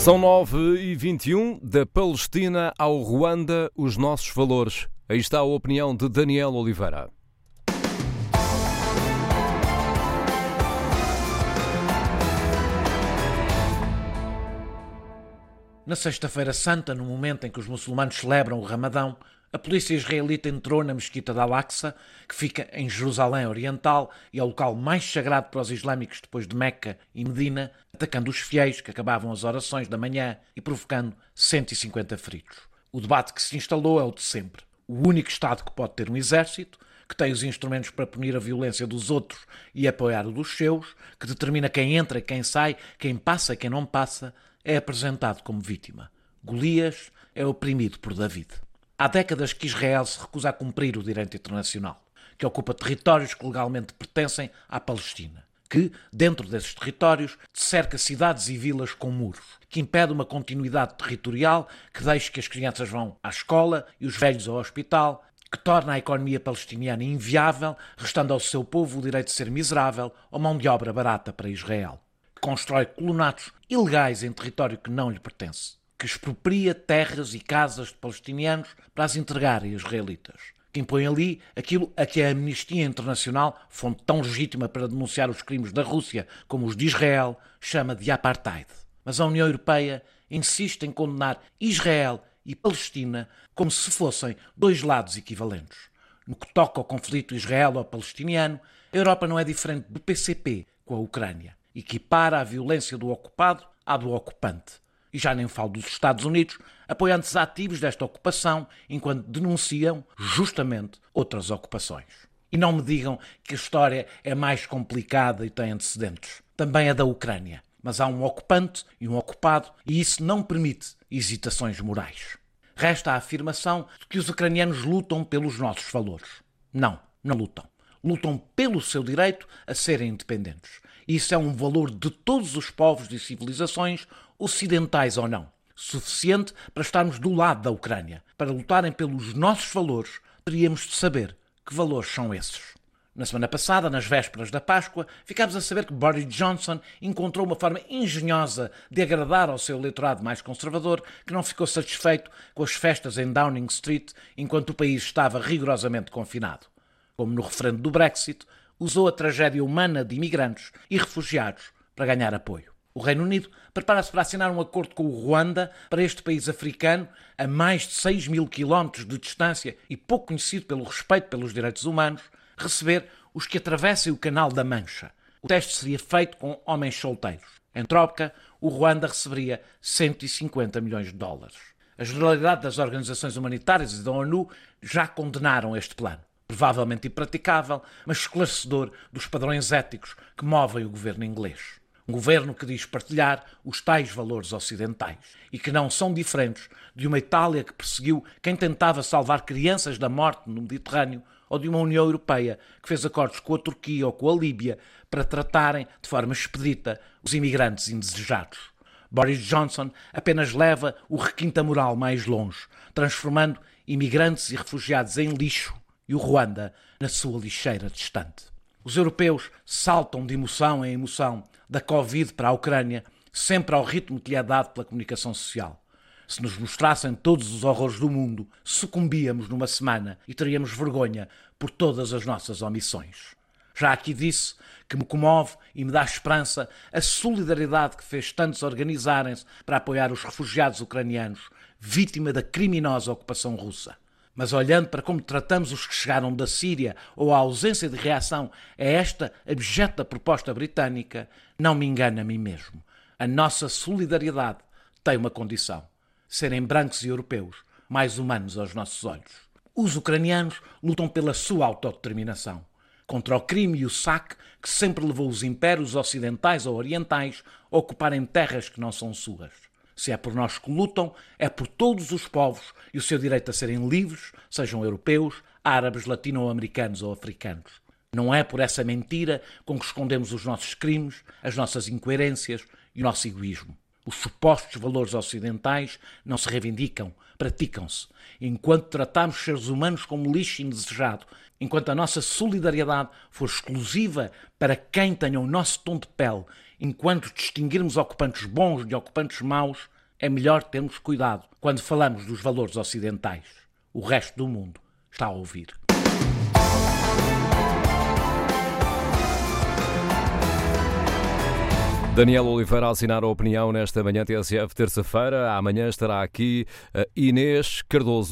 São 9 e 21 da Palestina ao Ruanda, os nossos valores. Aí está a opinião de Daniel Oliveira. Na Sexta-feira Santa, no momento em que os muçulmanos celebram o Ramadão, a polícia israelita entrou na mesquita de Al-Aqsa, que fica em Jerusalém Oriental e é o local mais sagrado para os islâmicos depois de Meca e Medina, atacando os fiéis que acabavam as orações da manhã e provocando 150 feridos. O debate que se instalou é o de sempre. O único Estado que pode ter um exército, que tem os instrumentos para punir a violência dos outros e apoiar o dos seus, que determina quem entra quem sai, quem passa e quem não passa, é apresentado como vítima. Golias é oprimido por David. Há décadas que Israel se recusa a cumprir o direito internacional, que ocupa territórios que legalmente pertencem à Palestina, que, dentro desses territórios, cerca cidades e vilas com muros, que impede uma continuidade territorial que deixe que as crianças vão à escola e os velhos ao hospital, que torna a economia palestiniana inviável, restando ao seu povo o direito de ser miserável ou mão de obra barata para Israel, que constrói colonatos ilegais em território que não lhe pertence que expropria terras e casas de palestinianos para as entregar a israelitas, que impõe ali aquilo a que a Amnistia Internacional, fonte tão legítima para denunciar os crimes da Rússia como os de Israel, chama de apartheid. Mas a União Europeia insiste em condenar Israel e Palestina como se fossem dois lados equivalentes. No que toca ao conflito israelo-palestiniano, a Europa não é diferente do PCP com a Ucrânia. Equipara a violência do ocupado à do ocupante e já nem falo dos Estados Unidos, apoiantes ativos desta ocupação, enquanto denunciam, justamente, outras ocupações. E não me digam que a história é mais complicada e tem antecedentes. Também é da Ucrânia. Mas há um ocupante e um ocupado, e isso não permite hesitações morais. Resta a afirmação de que os ucranianos lutam pelos nossos valores. Não, não lutam. Lutam pelo seu direito a serem independentes. Isso é um valor de todos os povos e civilizações, ocidentais ou não, suficiente para estarmos do lado da Ucrânia. Para lutarem pelos nossos valores, teríamos de saber que valores são esses. Na semana passada, nas vésperas da Páscoa, ficámos a saber que Boris Johnson encontrou uma forma engenhosa de agradar ao seu eleitorado mais conservador, que não ficou satisfeito com as festas em Downing Street enquanto o país estava rigorosamente confinado. Como no referendo do Brexit, usou a tragédia humana de imigrantes e refugiados para ganhar apoio. O Reino Unido prepara-se para assinar um acordo com o Ruanda para este país africano, a mais de 6 mil quilómetros de distância e pouco conhecido pelo respeito pelos direitos humanos, receber os que atravessem o Canal da Mancha. O teste seria feito com homens solteiros. Em troca, o Ruanda receberia 150 milhões de dólares. A generalidade das organizações humanitárias e da ONU já condenaram este plano. Provavelmente impraticável, mas esclarecedor dos padrões éticos que movem o governo inglês. Um governo que diz partilhar os tais valores ocidentais e que não são diferentes de uma Itália que perseguiu quem tentava salvar crianças da morte no Mediterrâneo ou de uma União Europeia que fez acordos com a Turquia ou com a Líbia para tratarem de forma expedita os imigrantes indesejados. Boris Johnson apenas leva o requinta moral mais longe, transformando imigrantes e refugiados em lixo e o Ruanda na sua lixeira distante. Os europeus saltam de emoção em emoção da Covid para a Ucrânia, sempre ao ritmo que lhe é dado pela comunicação social. Se nos mostrassem todos os horrores do mundo, sucumbíamos numa semana e teríamos vergonha por todas as nossas omissões. Já aqui disse que me comove e me dá esperança a solidariedade que fez tantos organizarem-se para apoiar os refugiados ucranianos, vítima da criminosa ocupação russa. Mas olhando para como tratamos os que chegaram da Síria ou a ausência de reação a esta abjeta proposta britânica, não me engano a mim mesmo. A nossa solidariedade tem uma condição: serem brancos e europeus, mais humanos aos nossos olhos. Os ucranianos lutam pela sua autodeterminação, contra o crime e o saque que sempre levou os impérios ocidentais ou orientais a ocuparem terras que não são suas. Se é por nós que lutam, é por todos os povos e o seu direito a serem livres, sejam europeus, árabes, latino-americanos ou africanos. Não é por essa mentira com que escondemos os nossos crimes, as nossas incoerências e o nosso egoísmo. Os supostos valores ocidentais não se reivindicam, praticam-se. Enquanto tratamos seres humanos como lixo indesejado, enquanto a nossa solidariedade for exclusiva para quem tenha o nosso tom de pele Enquanto distinguirmos ocupantes bons de ocupantes maus, é melhor termos cuidado quando falamos dos valores ocidentais. O resto do mundo está a ouvir. Daniel Oliveira a assinar a opinião nesta manhã TSF, terça-feira. Amanhã estará aqui Inês Cardoso.